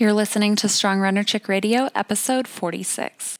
You're listening to Strong Runner Chick Radio, episode 46.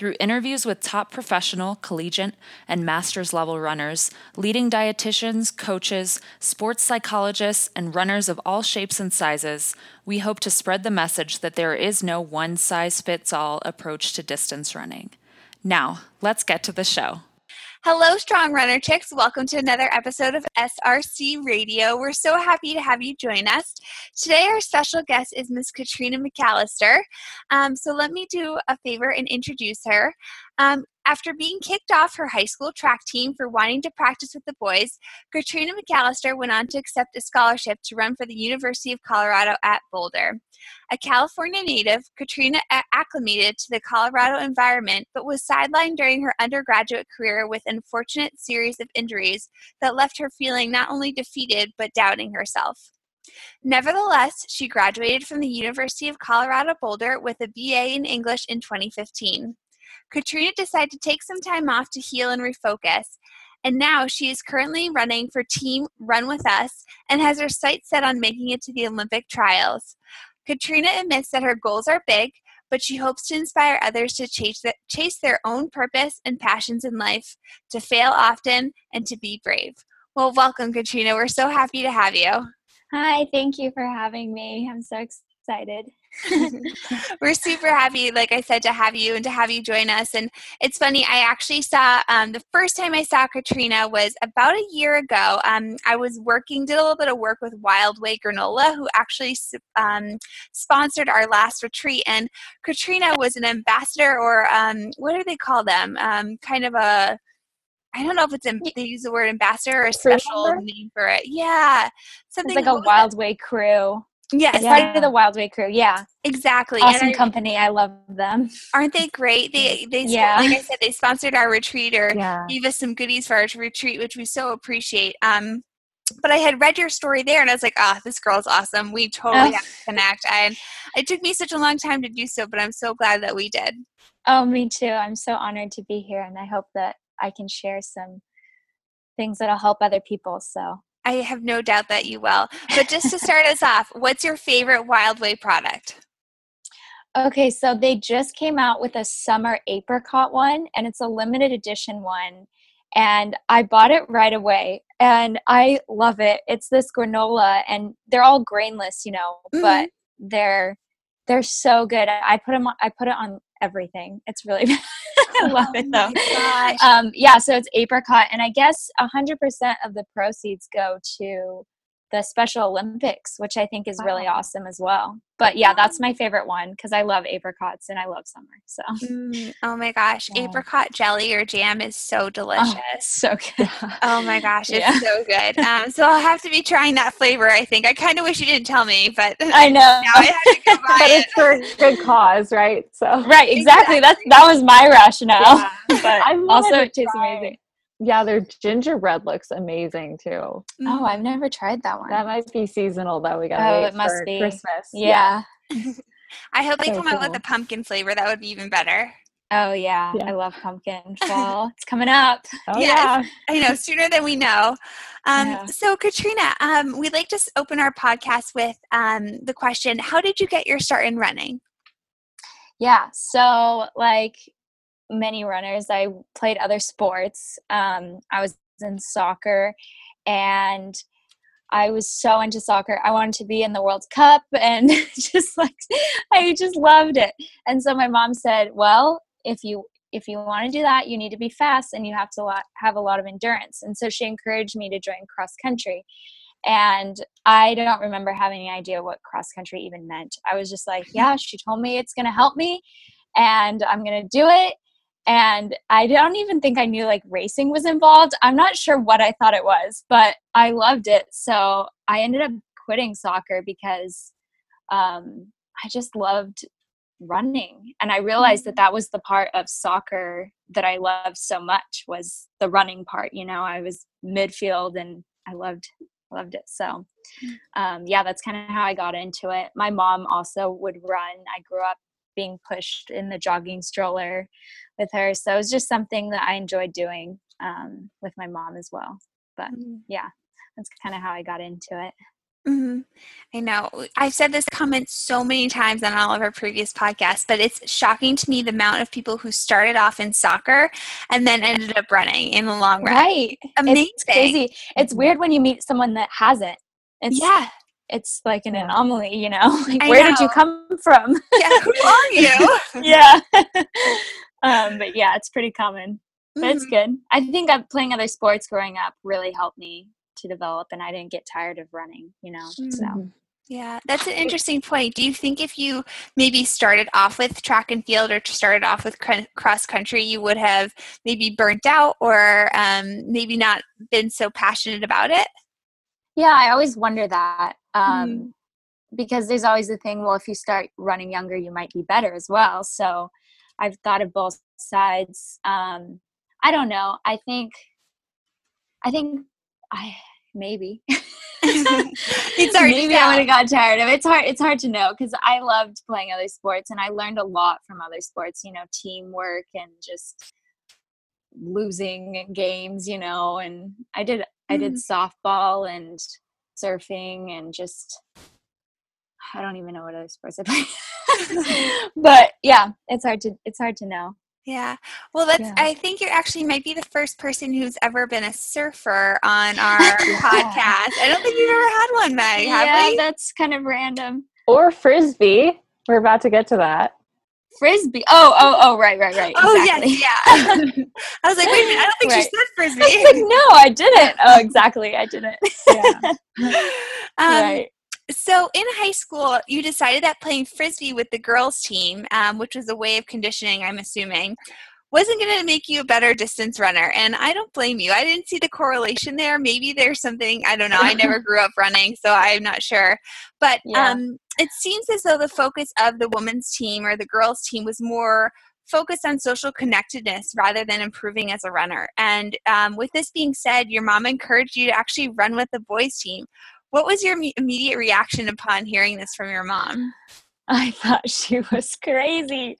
Through interviews with top professional, collegiate, and master's level runners, leading dietitians, coaches, sports psychologists, and runners of all shapes and sizes, we hope to spread the message that there is no one size fits all approach to distance running. Now, let's get to the show. Hello, Strong Runner Chicks. Welcome to another episode of SRC Radio. We're so happy to have you join us. Today, our special guest is Miss Katrina McAllister. Um, so, let me do a favor and introduce her. Um, after being kicked off her high school track team for wanting to practice with the boys, Katrina McAllister went on to accept a scholarship to run for the University of Colorado at Boulder. A California native, Katrina acclimated to the Colorado environment but was sidelined during her undergraduate career with an unfortunate series of injuries that left her feeling not only defeated but doubting herself. Nevertheless, she graduated from the University of Colorado Boulder with a BA in English in 2015. Katrina decided to take some time off to heal and refocus. And now she is currently running for Team Run With Us and has her sights set on making it to the Olympic trials. Katrina admits that her goals are big, but she hopes to inspire others to chase, chase their own purpose and passions in life, to fail often, and to be brave. Well, welcome, Katrina. We're so happy to have you. Hi, thank you for having me. I'm so excited. We're super happy, like I said, to have you and to have you join us. And it's funny, I actually saw um, the first time I saw Katrina was about a year ago. Um, I was working, did a little bit of work with Wildway Granola, who actually um, sponsored our last retreat. And Katrina was an ambassador, or um, what do they call them? Um, kind of a I don't know if it's in, they use the word ambassador or a special name for it. Yeah, something it's like a Wildway crew. Yes, yeah. part of the Wildway crew. Yeah, exactly. Awesome I, company. I love them. Aren't they great? They they yeah. like I said, they sponsored our retreat or yeah. gave us some goodies for our retreat, which we so appreciate. Um, but I had read your story there, and I was like, "Ah, oh, this girl's awesome. We totally oh. have to connect." And it took me such a long time to do so, but I'm so glad that we did. Oh, me too. I'm so honored to be here, and I hope that I can share some things that'll help other people. So I have no doubt that you will. But just to start us off, what's your favorite Wildway product? Okay, so they just came out with a summer apricot one, and it's a limited edition one. And I bought it right away, and I love it. It's this granola, and they're all grainless, you know, mm-hmm. but they're they're so good. I put them. On, I put it on everything. It's really. I love oh it though. Um, yeah, so it's apricot, and I guess hundred percent of the proceeds go to the Special Olympics, which I think is wow. really awesome as well. But yeah, that's my favorite one because I love apricots and I love summer. So, mm, oh my gosh, yeah. apricot jelly or jam is so oh, delicious. Oh, so good. oh my gosh, it's yeah. so good. Um, so I'll have to be trying that flavor. I think I kind of wish you didn't tell me, but I know. I but it's for a good cause, right? So right, exactly. exactly. That's that was my rationale. Yeah. But also, it tastes amazing. Yeah, their gingerbread looks amazing too. Oh, I've never tried that one. That might be seasonal though. We got oh, it must be Christmas. Yeah. yeah. I hope they so come cool. out with the pumpkin flavor. That would be even better. Oh yeah, yeah. I love pumpkin fall. it's coming up. Oh yes. yeah, I know sooner than we know. Um, yeah. So Katrina, um, we'd like to open our podcast with um, the question: How did you get your start in running? Yeah, so like many runners. I played other sports. Um, I was in soccer and I was so into soccer. I wanted to be in the World Cup and just like I just loved it. And so my mom said, "Well, if you if you want to do that, you need to be fast and you have to lot, have a lot of endurance." And so she encouraged me to join cross country. And I don't remember having any idea what cross country even meant. I was just like, "Yeah, she told me it's going to help me and I'm going to do it." And I don't even think I knew like racing was involved. I'm not sure what I thought it was, but I loved it. So I ended up quitting soccer because um, I just loved running and i realized that mm. that was the part of soccer that i loved so much was the running part you know i was midfield and i loved loved it so mm. um, yeah that's kind of how i got into it my mom also would run i grew up being pushed in the jogging stroller with her. So it was just something that I enjoyed doing um, with my mom as well. But mm-hmm. yeah, that's kind of how I got into it. Mm-hmm. I know. I've said this comment so many times on all of our previous podcasts, but it's shocking to me the amount of people who started off in soccer and then ended up running in the long run. Right. Amazing. It's crazy. It's weird when you meet someone that hasn't. It's, yeah it's like an anomaly, you know. Like, where know. did you come from? Yeah, who are you? yeah. um, but yeah, it's pretty common. But mm-hmm. it's good. I think playing other sports growing up really helped me to develop, and I didn't get tired of running, you know. Mm-hmm. So. Yeah, that's an interesting point. Do you think if you maybe started off with track and field or started off with cross country, you would have maybe burnt out or um, maybe not been so passionate about it? Yeah, I always wonder that um, mm-hmm. because there's always the thing. Well, if you start running younger, you might be better as well. So I've thought of both sides. Um, I don't know. I think, I think, I maybe. it's hard maybe I would have got tired of it. It's hard. It's hard to know because I loved playing other sports and I learned a lot from other sports. You know, teamwork and just losing games. You know, and I did. I did mm. softball and surfing and just I don't even know what other sports I play. but yeah, it's hard to it's hard to know. Yeah. Well, that's yeah. I think you actually might be the first person who's ever been a surfer on our yeah. podcast. I don't think we've ever had one, Meg, yeah, we? that's kind of random. Or frisbee. We're about to get to that. Frisbee. Oh, oh, oh, right, right, right. Oh, exactly. yes, yeah. I was like, wait a minute, I don't think right. she said frisbee. I like, no, I didn't. Oh, exactly, I didn't. yeah. Um, right. So, in high school, you decided that playing frisbee with the girls' team, um, which was a way of conditioning, I'm assuming, wasn't going to make you a better distance runner. And I don't blame you. I didn't see the correlation there. Maybe there's something, I don't know. I never grew up running, so I'm not sure. But yeah. um, it seems as though the focus of the women's team or the girls' team was more focused on social connectedness rather than improving as a runner. And um, with this being said, your mom encouraged you to actually run with the boys' team. What was your immediate reaction upon hearing this from your mom? I thought she was crazy.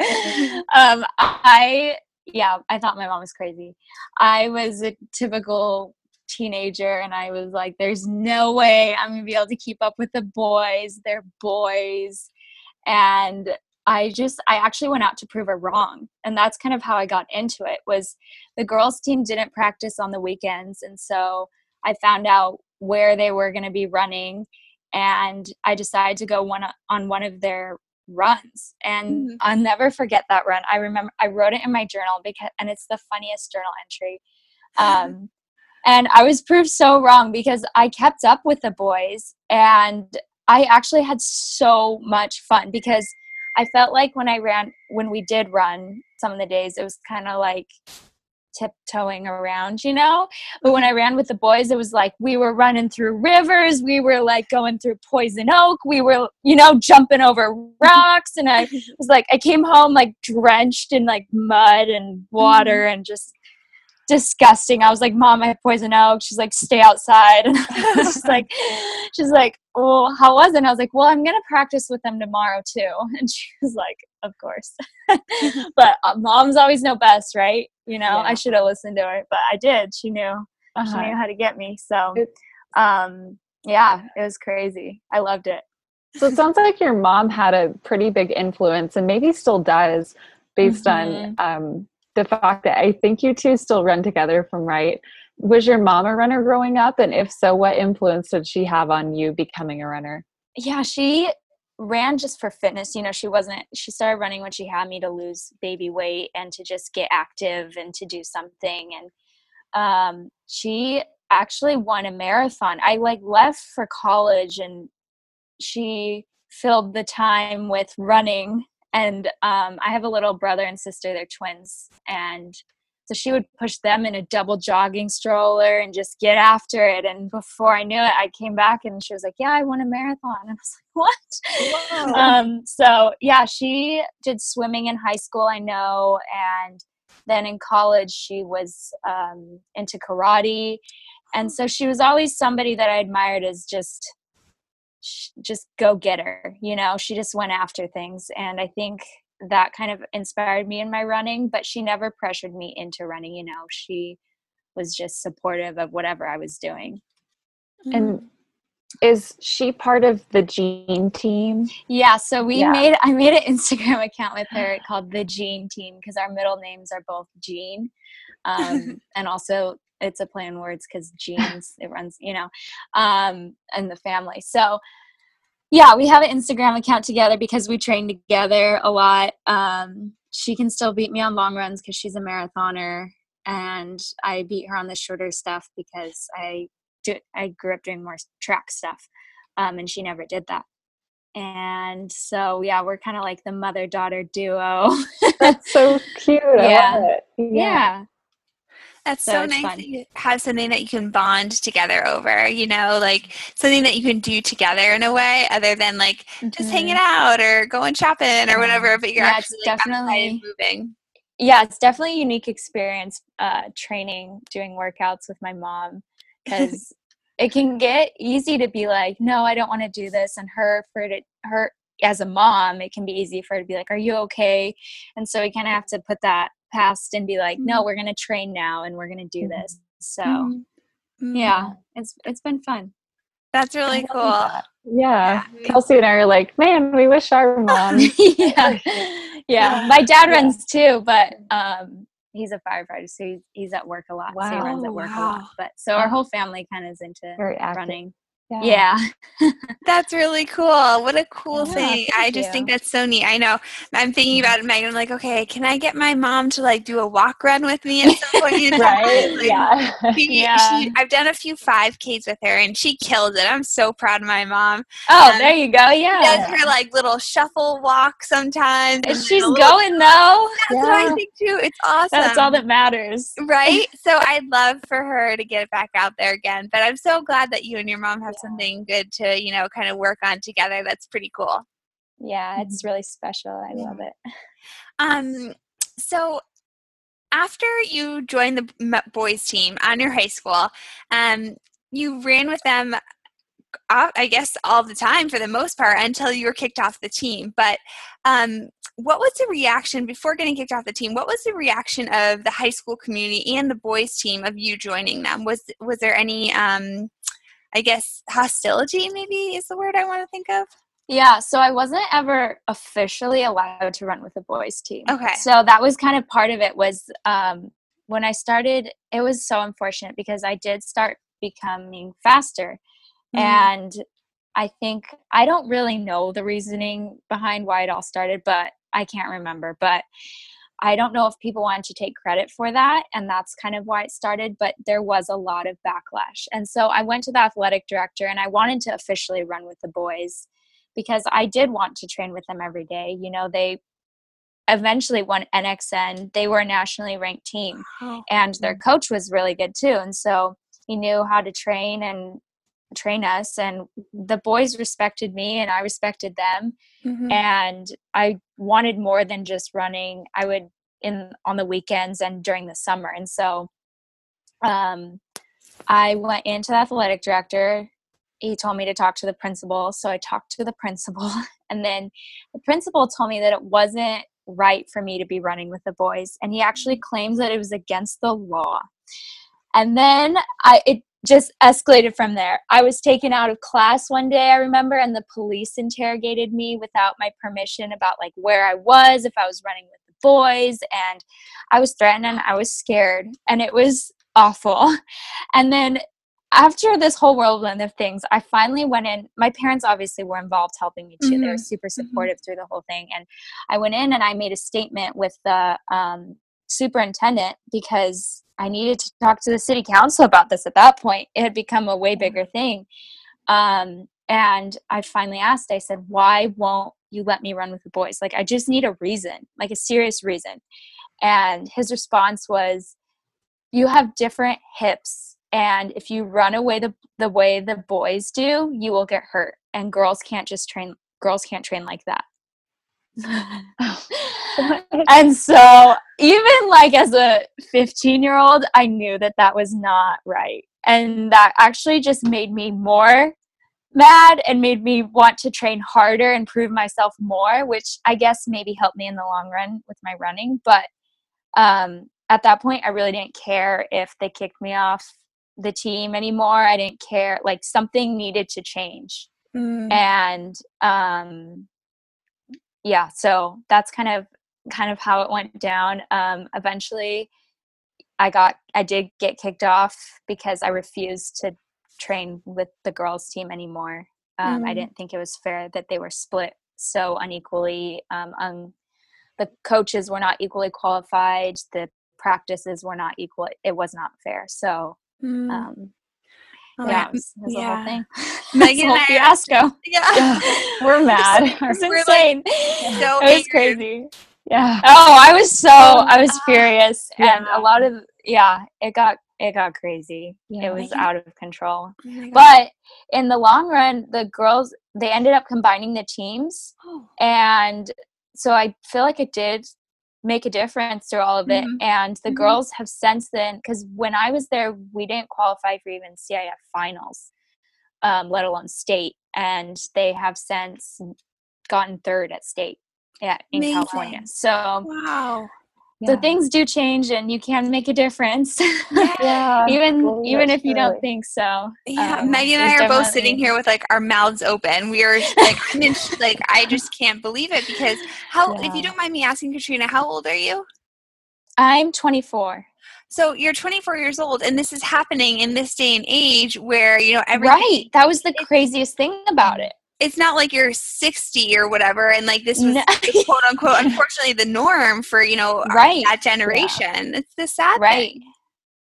um, I yeah, I thought my mom was crazy. I was a typical teenager and I was like, there's no way I'm gonna be able to keep up with the boys. They're boys. And I just I actually went out to prove her wrong. And that's kind of how I got into it was the girls team didn't practice on the weekends. And so I found out where they were gonna be running and I decided to go one on one of their runs and mm-hmm. i'll never forget that run i remember i wrote it in my journal because and it's the funniest journal entry um, and i was proved so wrong because i kept up with the boys and i actually had so much fun because i felt like when i ran when we did run some of the days it was kind of like tiptoeing around, you know? But when I ran with the boys, it was like we were running through rivers, we were like going through poison oak, we were, you know, jumping over rocks. And I was like, I came home like drenched in like mud and water mm-hmm. and just disgusting. I was like, Mom, I have poison oak. She's like, stay outside. And she's like, she's like, well, how was it? And I was like, well, I'm gonna practice with them tomorrow too. And she was like, of course. but uh, moms always know best, right? You know, yeah. I should have listened to her, but I did. She knew. Uh-huh. She knew how to get me. So, um, yeah, it was crazy. I loved it. So it sounds like your mom had a pretty big influence, and maybe still does, based mm-hmm. on um, the fact that I think you two still run together from right. Was your mom a runner growing up? And if so, what influence did she have on you becoming a runner? Yeah, she ran just for fitness. You know, she wasn't, she started running when she had me to lose baby weight and to just get active and to do something. And um, she actually won a marathon. I like left for college and she filled the time with running And um, I have a little brother and sister, they're twins. And so she would push them in a double jogging stroller and just get after it. And before I knew it, I came back and she was like, Yeah, I won a marathon. And I was like, What? Um, so, yeah, she did swimming in high school, I know. And then in college, she was um, into karate. And so she was always somebody that I admired as just just go getter you know she just went after things and i think that kind of inspired me in my running but she never pressured me into running you know she was just supportive of whatever i was doing and mm. is she part of the Jean team yeah so we yeah. made i made an instagram account with her called the Jean team because our middle names are both jean um, and also it's a play on words because genes it runs you know um and the family. So yeah we have an instagram account together because we train together a lot. Um she can still beat me on long runs because she's a marathoner and i beat her on the shorter stuff because i do i grew up doing more track stuff um and she never did that. And so yeah we're kind of like the mother daughter duo. That's so cute. Yeah. yeah. yeah that's so, so nice fun. that you have something that you can bond together over, you know, like something that you can do together in a way other than like mm-hmm. just hanging out or going shopping or whatever, but you're yeah, actually like, definitely moving. Yeah, it's definitely a unique experience uh, training, doing workouts with my mom because it can get easy to be like, no, I don't want to do this. And her, for it, her, as a mom, it can be easy for her to be like, are you okay? And so we kind of have to put that past and be like, no, mm-hmm. we're going to train now and we're going to do mm-hmm. this. So, mm-hmm. yeah, it's it's been fun. That's really cool. That. Yeah. yeah. Kelsey and I are like, man, we wish our mom. yeah. yeah. My dad yeah. runs too, but um, he's a firefighter, so he's, he's at work a lot. Wow. So he runs at work wow. a lot. But so our whole family kind of is into Very running. Yeah. yeah. that's really cool. What a cool yeah, thing. I just you. think that's so neat. I know I'm thinking about it, Megan. I'm like, okay, can I get my mom to like do a walk run with me at some point? right. Like, yeah. She, yeah. She, I've done a few 5Ks with her and she kills it. I'm so proud of my mom. Oh, um, there you go. Yeah. She does her like little shuffle walk sometimes. And she's little, going though. That's yeah. what I think too. It's awesome. That's all that matters. Right. so I'd love for her to get back out there again. But I'm so glad that you and your mom have something good to you know kind of work on together that's pretty cool yeah it's mm-hmm. really special i love it um so after you joined the boys team on your high school um you ran with them uh, I guess all the time for the most part until you were kicked off the team. But um, what was the reaction before getting kicked off the team? What was the reaction of the high school community and the boys team of you joining them? Was was there any um, I guess hostility maybe is the word I want to think of. Yeah, so I wasn't ever officially allowed to run with the boys team. Okay. So that was kind of part of it was um, when I started, it was so unfortunate because I did start becoming faster. Mm-hmm. And I think I don't really know the reasoning behind why it all started, but I can't remember. But I don't know if people wanted to take credit for that, and that's kind of why it started, but there was a lot of backlash. And so I went to the athletic director and I wanted to officially run with the boys because I did want to train with them every day. You know, they eventually won NXN, they were a nationally ranked team, oh. and their coach was really good too. And so he knew how to train and train us and the boys respected me and I respected them mm-hmm. and I wanted more than just running. I would in on the weekends and during the summer and so um I went into the athletic director. He told me to talk to the principal so I talked to the principal and then the principal told me that it wasn't right for me to be running with the boys and he actually claims that it was against the law. And then I it just escalated from there. I was taken out of class one day, I remember, and the police interrogated me without my permission about like where I was, if I was running with the boys, and I was threatened and I was scared, and it was awful. And then after this whole whirlwind of things, I finally went in. My parents obviously were involved helping me too. Mm-hmm. They were mm-hmm. super mm-hmm. supportive mm-hmm. through the whole thing. And I went in and I made a statement with the um, superintendent because I needed to talk to the city council about this at that point. It had become a way bigger thing. Um, and I finally asked, I said, why won't you let me run with the boys? Like, I just need a reason, like a serious reason. And his response was, You have different hips. And if you run away the, the way the boys do, you will get hurt. And girls can't just train, girls can't train like that. and so even like as a 15 year old i knew that that was not right. And that actually just made me more mad and made me want to train harder and prove myself more which i guess maybe helped me in the long run with my running. But um, at that point i really didn't care if they kicked me off the team anymore. I didn't care like something needed to change. Mm. and um, yeah so that's kind of kind of how it went down um, eventually i got i did get kicked off because i refused to train with the girls team anymore um, mm. i didn't think it was fair that they were split so unequally um, um, the coaches were not equally qualified the practices were not equal it was not fair so mm. Oh, yeah, it was, it was yeah. whole thing. Megan whole fiasco. Yeah. We're mad. It's insane. Like, so it was crazy. Yeah. Oh, I was so I was furious, yeah. and a lot of yeah, it got it got crazy. Yeah. It was out of control. Oh but in the long run, the girls they ended up combining the teams, oh. and so I feel like it did make a difference through all of it. Mm-hmm. And the mm-hmm. girls have since then, because when I was there, we didn't qualify for even CIF finals, um, let alone state. And they have since gotten third at state yeah, in Amazing. California. So wow. So things do change, and you can make a difference. yeah, even even if you don't think so. Yeah, um, Megan and I are both sitting here with like our mouths open. We are like, like I just can't believe it because how? Yeah. If you don't mind me asking, Katrina, how old are you? I'm 24. So you're 24 years old, and this is happening in this day and age where you know everything. Right. That was the craziest thing about it it's not like you're 60 or whatever and like this was no. quote unquote unfortunately the norm for you know right that generation yeah. it's the sad right thing.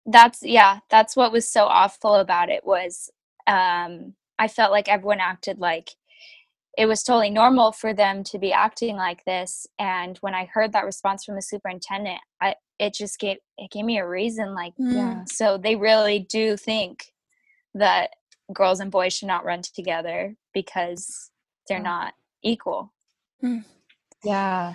that's yeah that's what was so awful about it was um i felt like everyone acted like it was totally normal for them to be acting like this and when i heard that response from the superintendent i it just gave it gave me a reason like mm. yeah so they really do think that girls and boys should not run together because they're not equal. Hmm. Yeah.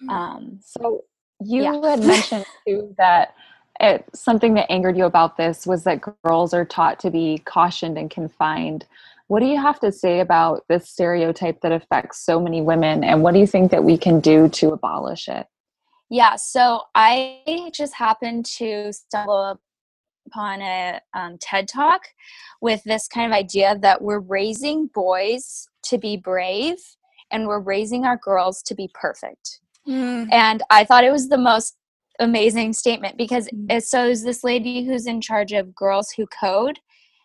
Hmm. Um, so you yeah. had mentioned too that it, something that angered you about this was that girls are taught to be cautioned and confined. What do you have to say about this stereotype that affects so many women, and what do you think that we can do to abolish it? Yeah, so I just happened to stumble upon a um, TED talk with this kind of idea that we're raising boys to be brave and we're raising our girls to be perfect. Mm. And I thought it was the most amazing statement because mm. so is this lady who's in charge of girls who code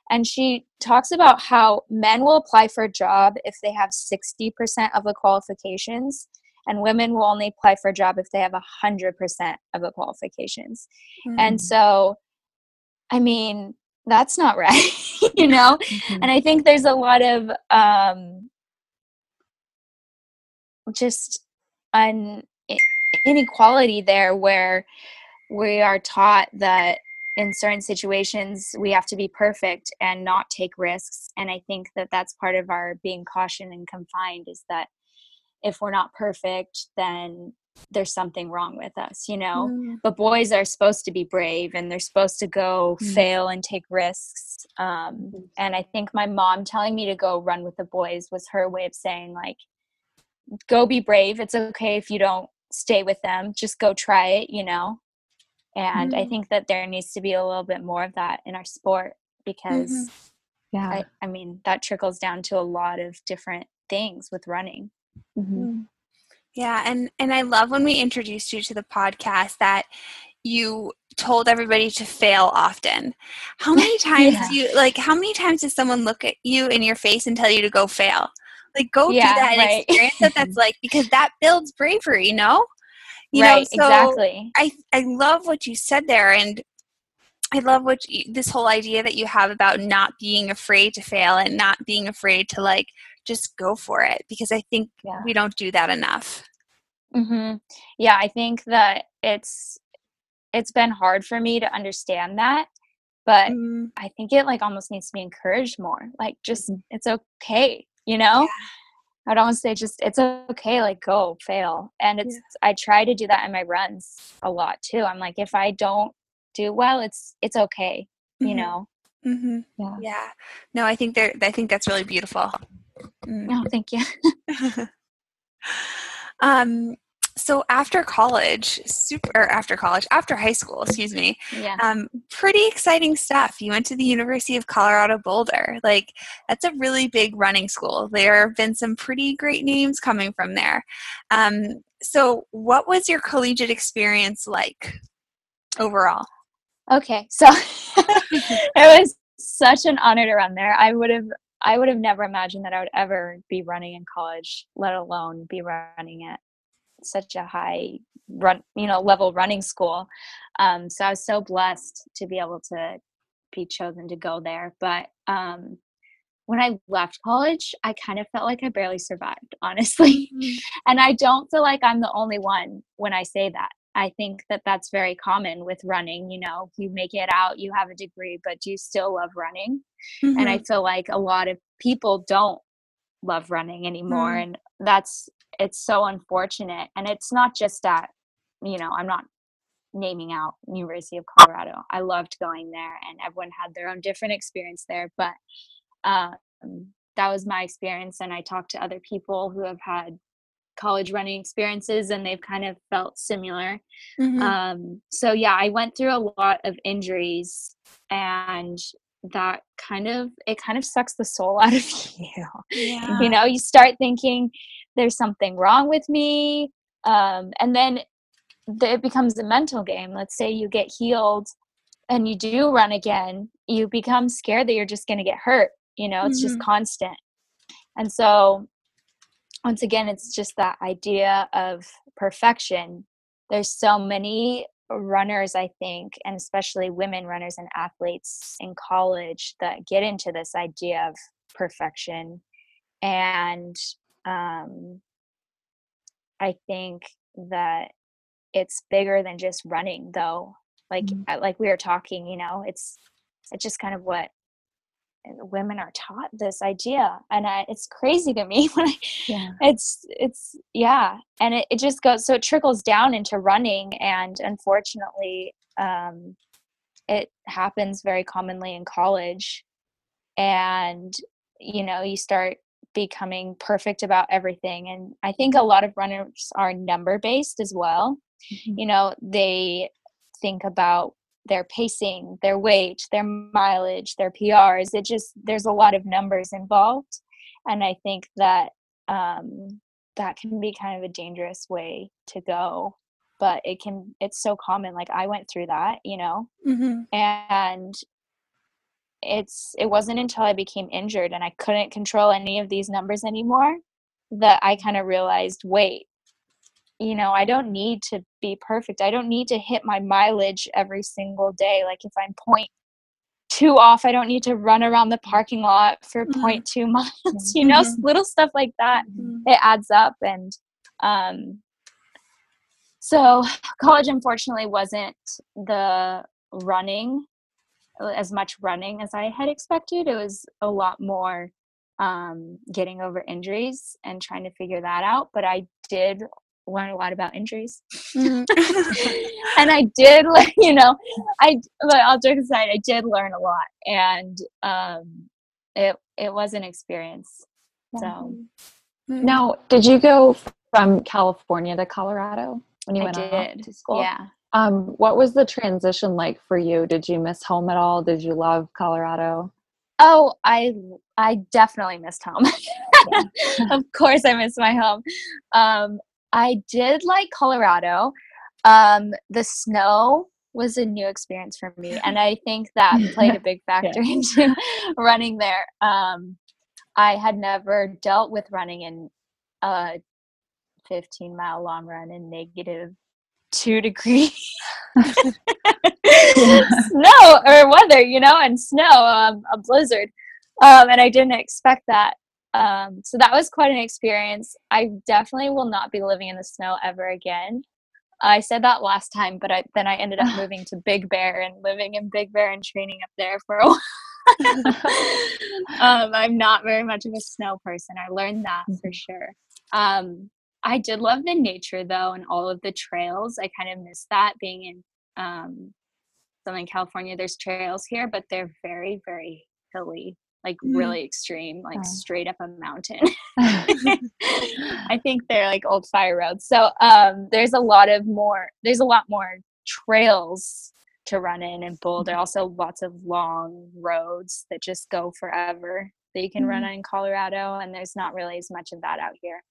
and she talks about how men will apply for a job if they have 60% of the qualifications and women will only apply for a job if they have 100% of the qualifications. Mm. And so I mean, that's not right, you know? Mm-hmm. And I think there's a lot of um, just an inequality there where we are taught that in certain situations we have to be perfect and not take risks and i think that that's part of our being cautioned and confined is that if we're not perfect then there's something wrong with us, you know. Mm. But boys are supposed to be brave and they're supposed to go mm. fail and take risks. Um, mm. and I think my mom telling me to go run with the boys was her way of saying, like, go be brave. It's okay if you don't stay with them, just go try it, you know. And mm. I think that there needs to be a little bit more of that in our sport because, mm-hmm. yeah, I, I, mean, that trickles down to a lot of different things with running. Mm-hmm. Yeah, and and I love when we introduced you to the podcast that you told everybody to fail often. How many times yeah. do you like how many times does someone look at you in your face and tell you to go fail? Like go yeah, do that and right. experience that that's like because that builds bravery, you know? You right, know, so exactly. I I love what you said there and I love what you, this whole idea that you have about not being afraid to fail and not being afraid to like just go for it because I think Yeah. we don't do that enough. hmm Yeah, I think that it's it's been hard for me to understand that, but Mm, I think it like almost needs to be encouraged more. Like just it's okay, you know? I'd almost say just it's okay, like go, fail. And it's I try to do that in my runs a lot too. I'm like if I don't do well, it's it's okay, you Mhm. know. hmm Yeah. Yeah. No, I think they're I think that's really beautiful. Mm. No, thank you. um so after college, super after college, after high school, excuse me, yeah. um, pretty exciting stuff. You went to the University of Colorado Boulder. Like, that's a really big running school. There have been some pretty great names coming from there. Um, so, what was your collegiate experience like overall? Okay. So it was such an honor to run there. I would have I would have never imagined that I would ever be running in college, let alone be running at such a high run, you know, level running school. Um, so I was so blessed to be able to be chosen to go there. But um, when I left college, I kind of felt like I barely survived, honestly. and I don't feel like I'm the only one when I say that. I think that that's very common with running. You know, you make it out, you have a degree, but do you still love running? And I feel like a lot of people don't love running anymore. Mm. And that's, it's so unfortunate. And it's not just that, you know, I'm not naming out University of Colorado. I loved going there and everyone had their own different experience there. But um, that was my experience. And I talked to other people who have had college running experiences and they've kind of felt similar. Mhm. Um, so yeah, I went through a lot of injuries and that kind of it kind of sucks the soul out of you. yeah. You know, you start thinking there's something wrong with me. Um, and then th- it becomes a mental game. Let's say you get healed and you do run again, you become scared that you're just going to get hurt. You know, it's just Mhm. constant. And so, once again, it's just that idea of perfection. There's so many runners, I think, and especially women runners and athletes in college that get into this idea of perfection. And um, I think that it's bigger than just running, though. Like, Mhm. Like we were talking, you know, it's it's just kind of what women are taught this idea and I, it's crazy to me when I, Yeah. it's it's yeah and it, it just goes so it trickles down into running and unfortunately um it happens very commonly in college and you know you start becoming perfect about everything and i think a lot of runners are number based as well Mhm. you know they think about their pacing their weight their mileage their prs it just there's a lot of numbers involved and i think that um that can be kind of a dangerous way to go but it can it's so common like i went through that you know Mhm. and it's it wasn't until i became injured and i couldn't control any of these numbers anymore that i kind of realized wait you know i don't need to be perfect i don't need to hit my mileage every single day like if i'm point two off i don't need to run around the parking lot for Mhm. point two miles you know Mhm. little stuff like that Mhm. it adds up and um so college unfortunately wasn't the running uh, as much running as i had expected it was a lot more um getting over injuries and trying to figure that out but i did learn a lot about injuries Mhm. and i did le- you know i but all jokes aside i did learn a lot and um it it was an experience so Mhm. Now, did you go from California to Colorado when you i went did to school? yeah Um, what was the transition like for you? Did you miss home at all? Did you love Colorado? Oh, I I definitely missed home. of course, I miss my home. Um, I did like Colorado. Um, the snow was a new experience for me, and I think that played a big factor into running there. Um, I had never dealt with running in a 15 mile long run in negative two degrees snow or weather, you know, and snow, um, a blizzard. Um, and I didn't expect that. Um, so that was quite an experience. I definitely will not be living in the snow ever again. I said that last time, but I, then I ended up moving to Big Bear and living in Big Bear and training up there for a while. um, I'm not very much of a snow person. I learned that for mm-hmm. sure. Um, I did love the nature though, and all of the trails. I kind of miss that being in um, Southern California. There's trails here, but they're very, very hilly, like mm. really extreme, like oh. straight up a mountain. I think they're like old fire roads. So um, there's a lot of more. There's a lot more trails to run in in Boulder. Mm-hmm. Also, lots of long roads that just go forever that you can mm-hmm. run in Colorado, and there's not really as much of that out here.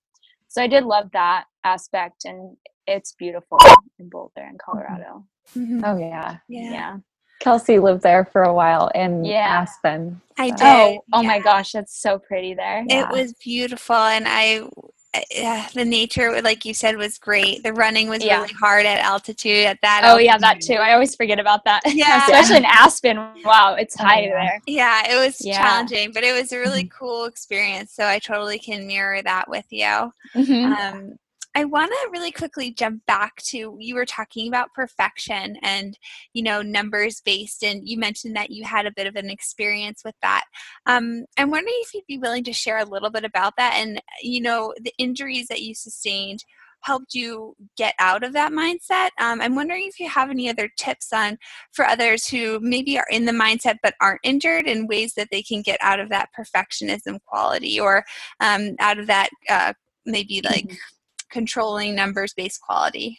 So I did love that aspect, and it's beautiful in Boulder in mm-hmm. Colorado. Mm-hmm. Oh yeah, yeah. yeah. Kelsey lived there for a while in yeah. Aspen. I did. Oh, oh yeah. my gosh, that's so pretty there. It was beautiful, and I yeah, the nature, like you said, was great. The running was yeah. really hard at altitude at that. Oh altitude. yeah, that too. I always forget about that. Yeah, especially in Aspen. Wow, it's oh, high yeah. there. Yeah, it was yeah. challenging, but it was a really mm-hmm. cool experience. So I totally can mirror that with you. Mm-hmm. Um, I want to really quickly jump back to you were talking about perfection and you know numbers based, and you mentioned that you had a bit of an experience with that. Um, I'm wondering if you'd be willing to share a little bit about that, and you know the injuries that you sustained helped you get out of that mindset. Um, I'm wondering if you have any other tips on for others who maybe are in the mindset but aren't injured and ways that they can get out of that perfectionism quality or um, out of that uh, maybe like mm-hmm controlling numbers based quality?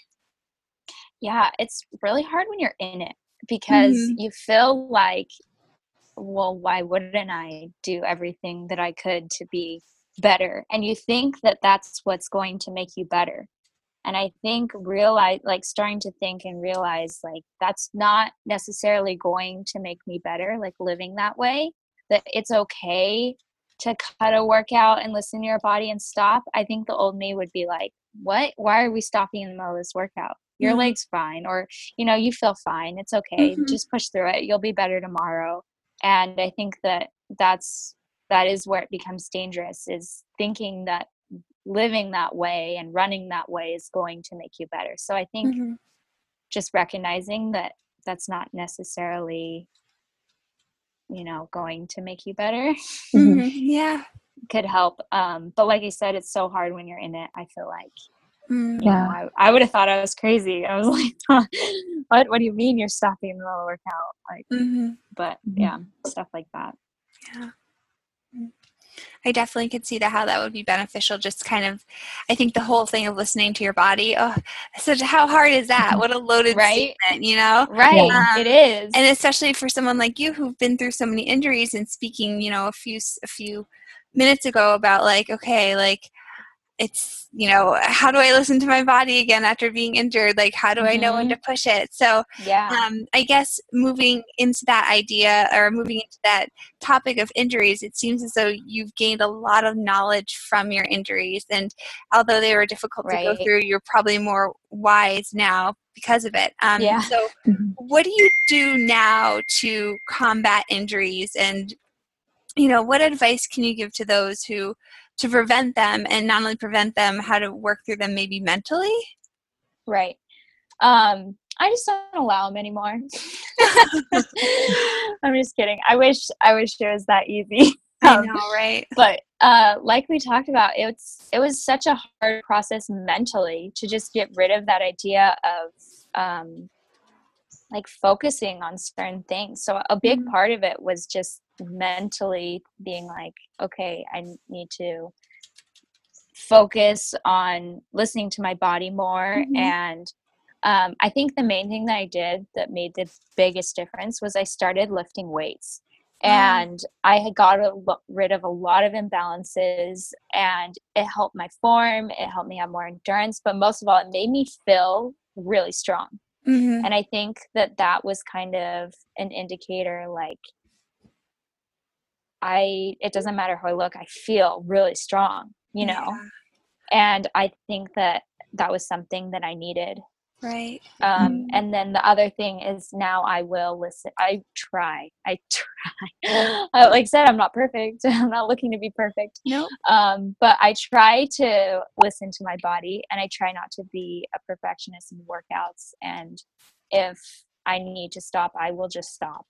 Yeah, it's really hard when you're in it because mm-hmm. you feel like, well, why wouldn't I do everything that I could to be better? And you think that that's what's going to make you better. And I think realize, like, starting to think and realize, like, that's not necessarily going to make me better, like, living that way, that it's okay to cut a workout and listen to your body and stop. I think the old me would be like, what why are we stopping in the middle of this workout your mm-hmm. leg's fine or you know you feel fine it's okay mm-hmm. just push through it you'll be better tomorrow and i think that that's that is where it becomes dangerous is thinking that living that way and running that way is going to make you better so i think mm-hmm. just recognizing that that's not necessarily you know going to make you better mm-hmm. yeah could help. Um, but like I said, it's so hard when you're in it. I feel like, mm, yeah, know, I, I would have thought I was crazy. I was like, what? What do you mean you're stopping in the middle of workout? Like, mm-hmm. but mm-hmm. yeah, stuff like that. Yeah. Mm. I definitely could see that how that would be beneficial. Just kind of, I think the whole thing of listening to your body. Oh, such how hard is that? Mm-hmm. What a loaded right? statement, you know? Right, um, it is, and especially for someone like you who've been through so many injuries and speaking, you know, a few a few minutes ago about like okay like it's you know how do i listen to my body again after being injured like how do mm-hmm. i know when to mm-hmm. push it so yeah um, i guess moving into that idea or moving into that topic of injuries it seems as though you've gained a lot of knowledge from your injuries and although they were difficult right. to go through you're probably more wise now because of it um, yeah. so mm-hmm. what do you do now to combat injuries and you know what advice can you give to those who to prevent them and not only prevent them how to work through them maybe mentally? Right. Um i just don't allow them anymore. I'm just kidding. I wish i wish it was that easy. Um, i know right? but uh like we talked about it's it was such a hard process mentally to just get rid of that idea of um like focusing on certain things. So a big mm-hmm. part of it was just mentally being like, okay, I need to focus on listening to my body more. Mm-hmm. And um, I think the main thing that I did that made the biggest difference was I started lifting weights. Mm. And I had got rid of a lot of imbalances, and it helped my form. It helped me have more endurance, but most of all, it made me feel really strong. Mm-hmm. And I think that that was kind of an indicator like, I it doesn't matter how I look, I feel really strong, you know. Yeah. And I think that that was something that I needed Right. Um, Mhm. And then the other thing is now I will listen. I try. I try. Like I said, I'm not perfect. I'm not looking to be perfect. Nope. Um, but I try to listen to my body and I try not to be a perfectionist in workouts. And if I need to stop, I will just stop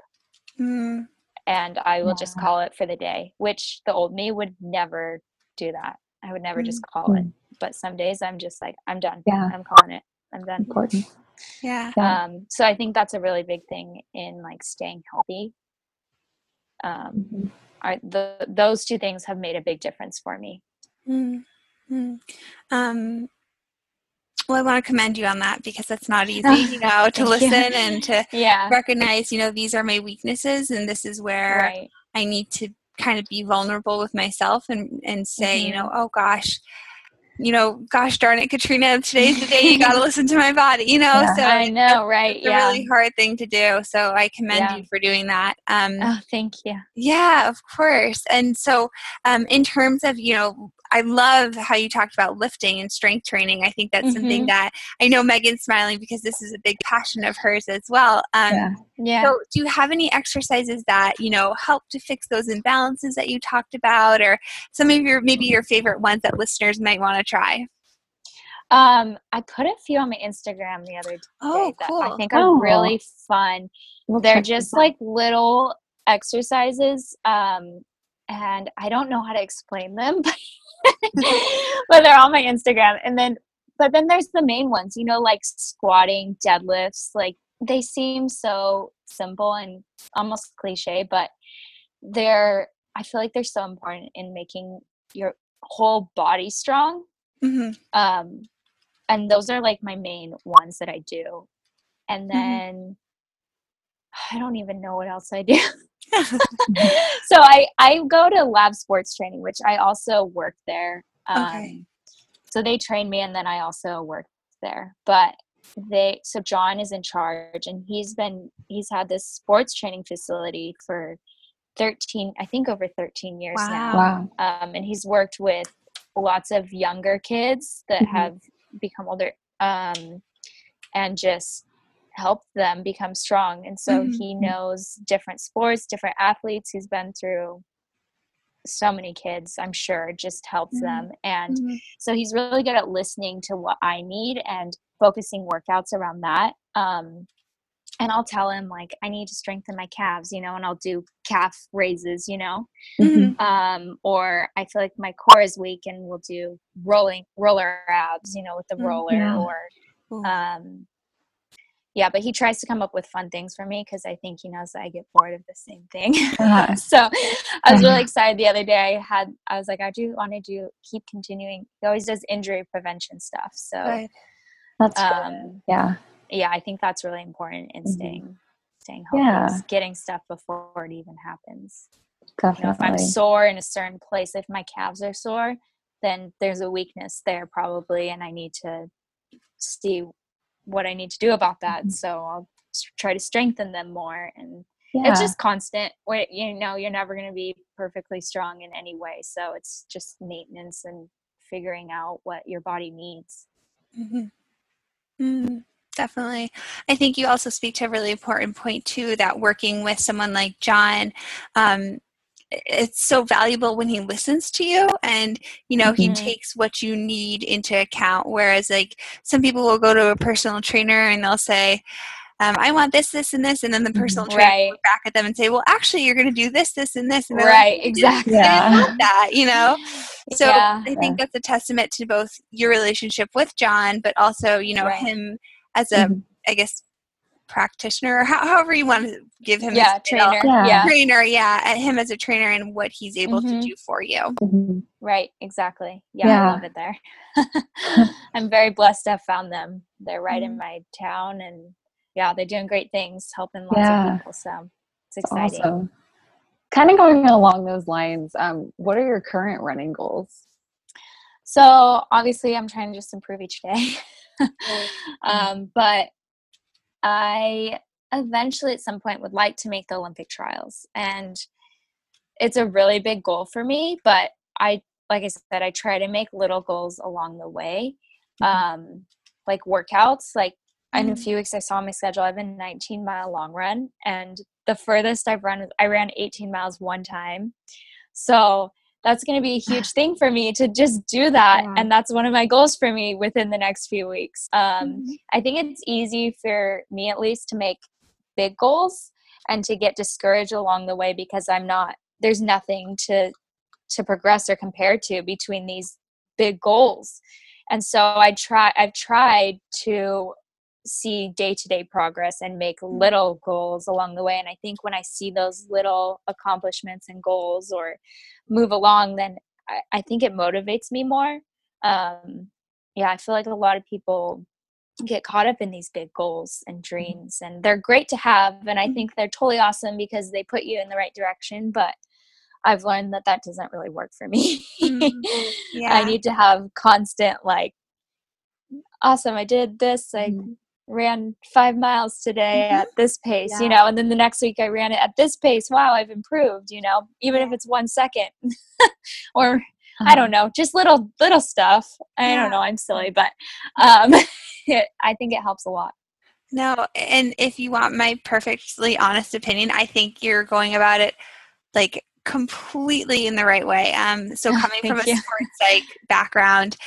Mm, and I will just call it for the day, which the old me would never do that. I would never just Mm. call it. But some days I'm just like, I'm done. Yeah. I'm calling it. I'm done. Important. yeah. Yeah. Um, so I think that's a really big thing in like staying healthy. Um, Mhm. are the those two things have made a big difference for me. Mm, mm. Um, well, I want to commend you on that because that's not easy, you know, to you. listen and to Yeah. recognize, you know, these are my weaknesses and this is where Right. I need to kind of be vulnerable with myself and and say, you know, oh gosh, you know, gosh darn it, Katrina, today's the day you got to listen to my body, you know. Yeah. So I know, right? It's a Yeah. really hard thing to do. So I commend Yeah. you for doing that. Um, Oh, thank you. yeah, of course. And so, um, in terms of, you know, I love how you talked about lifting and strength training. I think that's something Mhm. that I know Megan's smiling because this is a big passion of hers as well. Um, Yeah. Yeah. So, do you have any exercises that you know help to fix those imbalances that you talked about, or some of your maybe your favorite ones that listeners might want to try? Um, I put a few on my Instagram the other day Oh, that cool. I think are Oh. really fun. We'll they're just like little exercises um and i don't know how to explain them but, but they're on my instagram and then but then there's the main ones you know like squatting deadlifts like they seem so simple and almost cliche but they're i feel like they're so important in making your whole body strong. Hmm um and those are like my main ones that i do. And then i don't even know what else i do so i i go to lab sports training which i also work there um Okay. so they train me and then i also work there but they so john is in charge and he's been he's had this sports training facility for 13 i think over 13 years now Wow. um, and he's worked with lots of younger kids that Mhm. have become older um, and just helped them become strong and so Mhm. he knows different sports different athletes he's been through so many kids i'm sure just helps Mhm. them and Mhm. so he's really good at listening to what i need and focusing workouts around that um, and i'll tell him like i need to strengthen my calves you know and i'll do calf raises you know Mhm. um, or I feel like my core is weak and we'll do rolling roller abs, you know, with the Mm, roller or um, yeah, but he tries to come up with fun things for me because I think he knows that I get bored of the same thing. Uh-huh. so I was really Uh-huh. excited the other day. I had I was like, I do want to do keep continuing. He always does injury prevention stuff. So Good. That's good. um, Yeah. yeah, I think that's really important in Mhm. staying staying healthy. Yeah. Getting stuff before it even happens Definitely. you know, if I'm sore in a certain place, if my calves are sore, then there's a weakness there probably, and I need to see what I need to do about that. Mhm. So I'll try to strengthen them more, and yeah. it's just constant. You know you're never going to be perfectly strong in any way, so it's just maintenance and figuring out what your body needs. Mhm. Mm, definitely. I think you also speak to a really important point too that working with someone like John, um, it's so valuable when he listens to you and you know he Mhm. takes what you need into account. Whereas like some people will go to a personal trainer and they'll say. Um, I want this, this, and this, and then the personal trainer Right. look back at them and say, "Well, actually, you're going to do this, this, and this." And they're like, Right, exactly. Yeah. that, you know. So Yeah. I think that's a testament to both your relationship with John, but also, you know, Right. him as a, Mhm. I guess, practitioner, or how, however you want to give him. yeah, title. trainer. Yeah. yeah. Trainer, yeah, at him as a trainer and what he's able Mhm. to do for you. Mhm. Right, exactly. Yeah, Yeah. I love it there. I'm very blessed to have found them. They're right in Mhm. my town and yeah, they're doing great things, helping lots Yeah. of people. So it's exciting. Awesome. Kind of going along those lines, um, what are your current running goals? So obviously I'm trying to just improve each day. um, but I eventually at some point would like to make the Olympic trials. And it's a really big goal for me, but I like I said, I try to make little goals along the way. Mhm. Um, like workouts, like in a few weeks I saw my schedule I have a 19 mile long run and the furthest I've run is I ran 18 miles one time. So that's going to be a huge thing for me to just do that yeah. and that's one of my goals for me within the next few weeks um, mm-hmm. i think it's easy for me at least to make big goals and to get discouraged along the way because i'm not there's nothing to to progress or compare to between these big goals and so i try i've tried to see day-to-day progress and make mm-hmm. little goals along the way and i think when i see those little accomplishments and goals or move along then i, I think it motivates me more um, yeah i feel like a lot of people get caught up in these big goals and mm-hmm. dreams and they're great to have and i mm-hmm. think they're totally awesome because they put you in the right direction but i've learned that that doesn't really work for me yeah. i need to have constant like awesome i did this i mm-hmm ran five miles today mm-hmm. at this pace, yeah. you know, and then the next week I ran it at this pace. Wow, I've improved, you know, even if it's one second or uh-huh. I don't know, just little, little stuff. I yeah. don't know. I'm silly, but um, it, I think it helps a lot. No, and if you want my perfectly honest opinion, I think you're going about it like completely in the right way. Um, so coming from a you. sports psych background,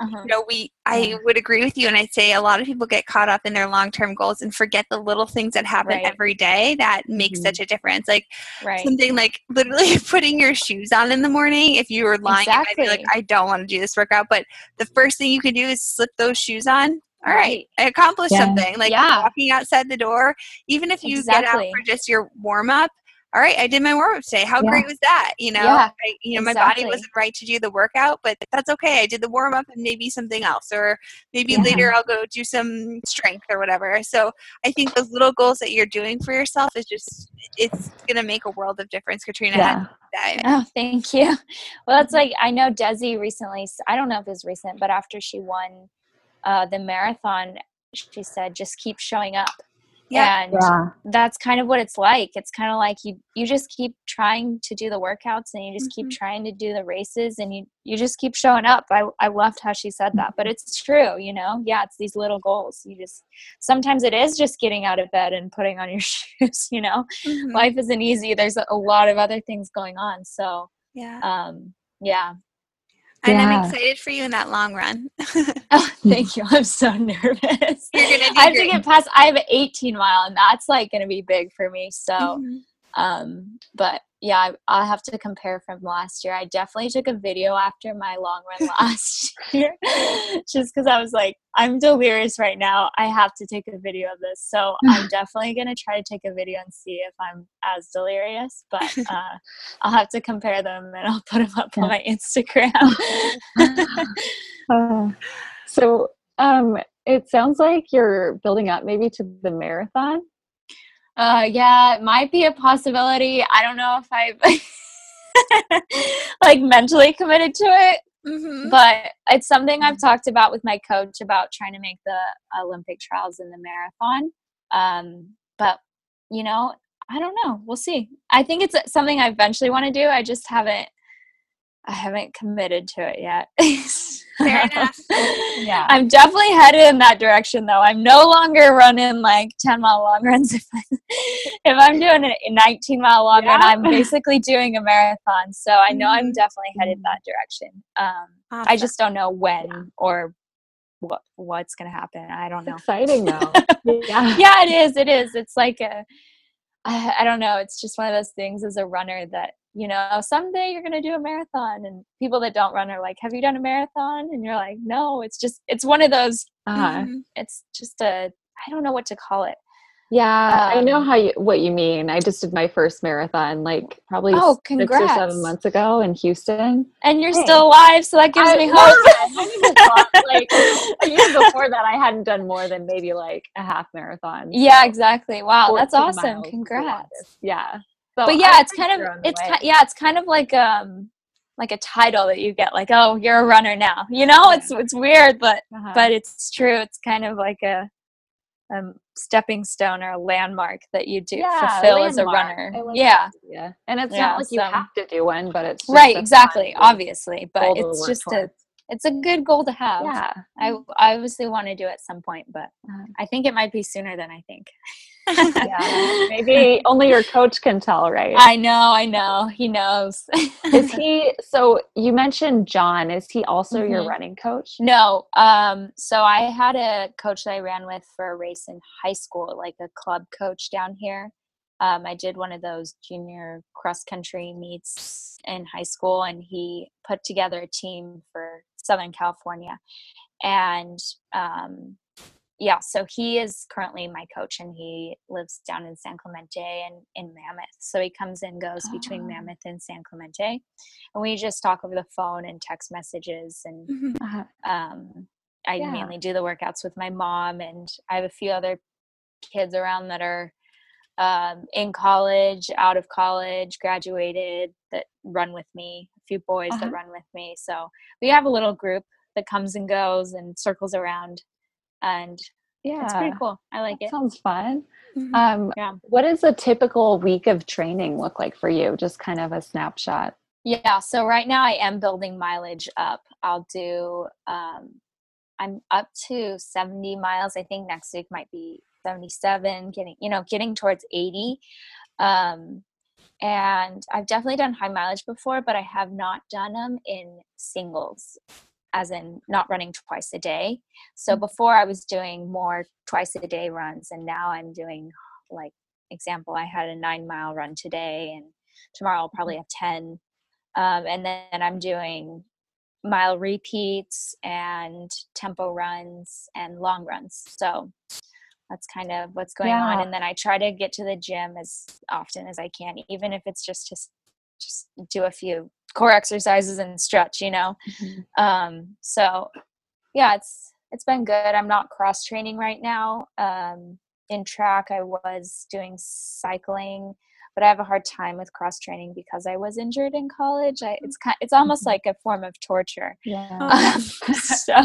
uh-huh. you know we i would agree with you and i'd say a lot of people get caught up in their long-term goals and forget the little things that happen right. every day that make mm-hmm. such a difference like right. something like literally putting your shoes on in the morning if you were lying exactly. like i don't want to do this workout but the first thing you can do is slip those shoes on all right, I accomplished yeah. something. Like yeah. walking outside the door, even if you exactly. get out for just your warm up, all right, I did my warm up today. How yeah. great was that? You know, yeah, I, you know, exactly. my body wasn't right to do the workout, but that's okay. I did the warm up and maybe something else, or maybe yeah. later I'll go do some strength or whatever. So I think those little goals that you're doing for yourself is just it's gonna make a world of difference, Katrina. Yeah. Oh, thank you. Well, it's like I know Desi recently. I don't know if it was recent, but after she won uh, the marathon, she said, "Just keep showing up." Yeah. and yeah. that's kind of what it's like. It's kind of like you you just keep trying to do the workouts and you just mm-hmm. keep trying to do the races and you you just keep showing up. I i loved how she said that but it's true you know? Yeah it's these little goals. You just sometimes it is just getting out of bed and putting on your shoes you know? Mm-hmm. life isn't easy. There's a lot of other things going on so yeah. um yeah and yeah. I'm excited for you in that long run. oh, thank you. I'm so nervous. You're gonna I have great. to get past. I have an 18 mile, and that's like going to be big for me. So, mm-hmm. Um, but yeah, I, will have to compare from last year. I definitely took a video after my long run last year, just because I was like, I'm delirious right now. I have to take a video of this. So I'm definitely gonna try to take a video and see if I'm as delirious. But uh, I'll have to compare them and I'll put them up yeah. on my Instagram. uh, so um, it sounds like you're building up maybe to the marathon. Uh, yeah, it might be a possibility. I don't know if I've like mentally committed to it, mm-hmm. but it's something I've talked about with my coach about trying to make the Olympic trials in the marathon. Um, but you know, I don't know. We'll see. I think it's something I eventually want to do. I just haven't I haven't committed to it yet. Fair enough. yeah. I'm definitely headed in that direction though. I'm no longer running like 10 mile long runs. If, I, if I'm doing a 19 mile long yeah. run, I'm basically doing a marathon. So I know I'm mm-hmm. definitely headed that direction. Um, awesome. I just don't know when yeah. or what what's going to happen. I don't know. exciting though. yeah. yeah, it is. It is. It's like a I, I don't know. It's just one of those things as a runner that you know, someday you're going to do a marathon. And people that don't run are like, have you done a marathon? And you're like, no, it's just, it's one of those, uh, it's just a, I don't know what to call it. Yeah, um, I know um how you what you mean. I just did my first marathon like probably oh, six or seven months ago in Houston. And you're hey. still alive, so that gives I, me hope. like a year before that, I hadn't done more than maybe like a half marathon. Yeah, so exactly. Wow, that's awesome. Congrats. Yeah. So but yeah, it's kind of it's kind, yeah, it's kind of like um like a title that you get like oh you're a runner now you know yeah. it's it's weird but uh-huh. but it's true it's kind of like a um, stepping stone or a landmark that you do yeah, fulfill as a runner. Yeah. Yeah. And it's yeah, not like so. you have to do one, but it's right, exactly, obviously. But it's just a it's a good goal to have. Yeah. I, I obviously want to do it at some point, but I think it might be sooner than I think. yeah. Maybe only your coach can tell, right? I know, I know. He knows. is he so you mentioned John, is he also your Mhm. running coach? no. Um, so I had a coach that I ran with for a race in high school, like a club coach down here. Um, I did one of those junior cross country meets in high school, and he put together a team for Southern California. And um, yeah, so he is currently my coach, and he lives down in San Clemente and in Mammoth. So he comes and goes between Oh. Mammoth and San Clemente, and we just talk over the phone and text messages and Mhm. Uh, um, I Yeah. mainly do the workouts with my mom, and I have a few other kids around that are um, in college, out of college, graduated that run with me. A few boys Uh-huh. that run with me. So we have a little group that comes and goes and circles around, and yeah. it's pretty cool. I like it. sounds fun. Mhm. Um, Yeah. What does a typical week of training look like for you? Just kind of a snapshot. Yeah, so right now I am building mileage up. I'll do um I'm up to 70 miles. I think next week might be 77, getting you know, getting towards 80. Um and I've definitely done high mileage before, but I have not done them in singles as in not running twice a day. So Mm. before I was doing more twice a day runs and now I'm doing like example I had a 9 mile run today and tomorrow I'll probably have 10 um, and then I'm doing mile repeats and tempo runs and long runs. So that's kind of what's going on. And then I try to get to the gym as often as I can, even if it's just to just do a few core exercises and stretch, you know. Um, so yeah, it's it's been good. I'm not cross training right now. Um, in track, I was doing cycling, but I have a hard time with cross training because I was injured in college. I, it's kind, it's almost like a form of torture. Yeah. Um, so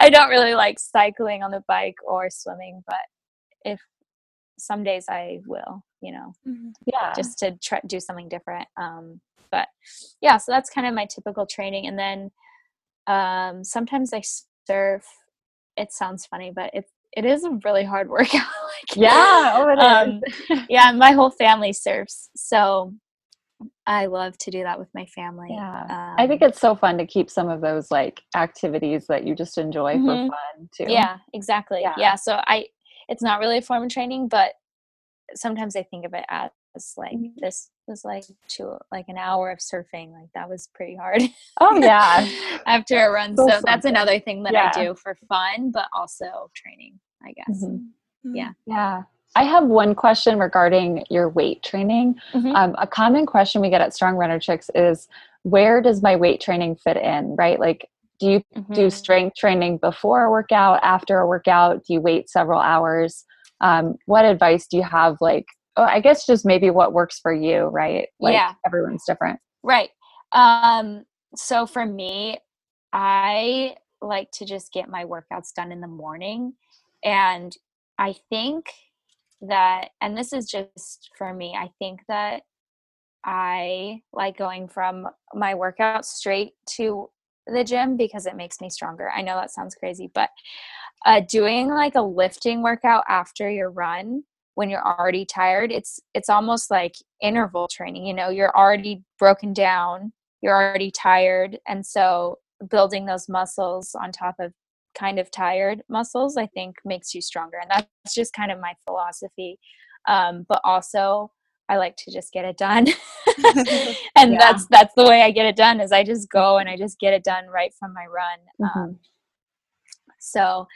I don't really like cycling on the bike or swimming, but if some days I will, you know, Mhm. yeah. just to try do something different. Um, but yeah, so that's kind of my typical training. And then um, sometimes I surf. It sounds funny, but it it is a really hard workout. like, yeah. Oh, it is. um, yeah, my whole family surfs, so I love to do that with my family. Yeah. I think Um, it's so fun to keep some of those like activities that you just enjoy Mhm. for fun too. yeah, exactly. Yeah. Yeah. so I it's not really a form of training, but sometimes I think of it as like Mhm. this was like two like an hour of surfing. Like that was pretty hard. Oh yeah. after a run. Still So that's something. another thing that Yeah. I do for fun, but also training, I guess. Mhm. Yeah. Yeah. I have one question regarding your weight training. Mhm. Um, a common question we get at Strong Runner Chicks is where does my weight training fit in, right? Like, do you do Mhm. strength training before a workout, after a workout? Do you wait several hours? Um, what advice do you have? Like, oh, I guess just maybe what works for you, right? Like, Yeah. everyone's different. Right. Um, so for me, I like to just get my workouts done in the morning. And I think that, and this is just for me, I think that I like going from my workout straight to the gym because it makes me stronger. I know that sounds crazy, but uh, doing like a lifting workout after your run when you're already tired, it's it's almost like interval training. You know, you're already broken down, you're already tired, and so building those muscles on top of kind of tired muscles, I think makes you stronger, and that's just kind of my philosophy. Um, but also, I like to just get it done, and Yeah. that's that's the way I get it done. Is I just go and I just get it done right from my run. Mhm. Um, so,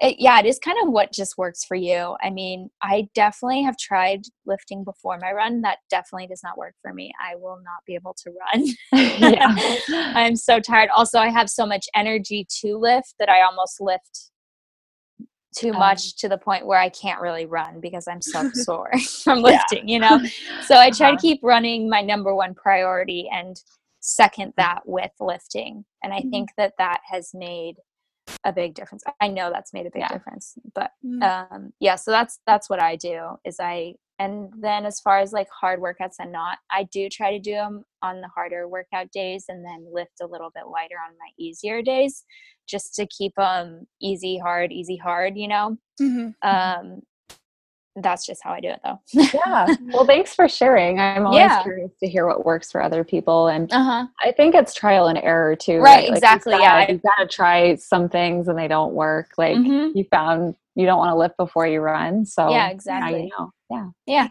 it, yeah, it is kind of what just works for you. I mean, I definitely have tried lifting before my run. That definitely does not work for me. I will not be able to run. I'm so tired. Also, I have so much energy to lift that I almost lift too Um, much to the point where I can't really run because I'm so sore from Yeah. lifting, you know? So I try Uh-huh. to keep running my number one priority and second that with lifting. And I Mhm. think that that has made a big difference. I know that's made a big Yeah. difference. But Mm. um yeah, so that's that's what I do is I and then as far as like hard workouts and not i do try to do them on the harder workout days and then lift a little bit lighter on my easier days just to keep them easy hard easy hard you know mm-hmm. um that's just how I do it though. yeah. Well, thanks for sharing. I'm always yeah. curious to hear what works for other people. And uh-huh. I think it's trial and error too. Right. right? Like exactly. Gotta, yeah. You got to try some things and they don't work. Like mm-hmm. you found you don't want to lift before you run. So yeah, exactly. You know. Yeah. Yeah.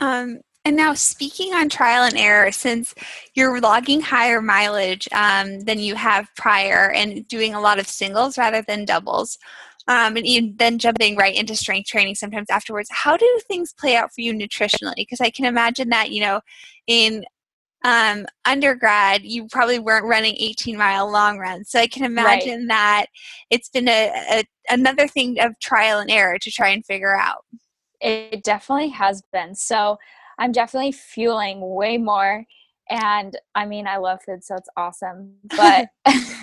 Um, and now, speaking on trial and error, since you're logging higher mileage um, than you have prior and doing a lot of singles rather than doubles, um, and then jumping right into strength training sometimes afterwards. How do things play out for you nutritionally? Because I can imagine that you know, in um, undergrad, you probably weren't running 18 mile long runs. So I can imagine right. that it's been a, a another thing of trial and error to try and figure out. It definitely has been. So I'm definitely fueling way more and I mean, I love food, so it's awesome. But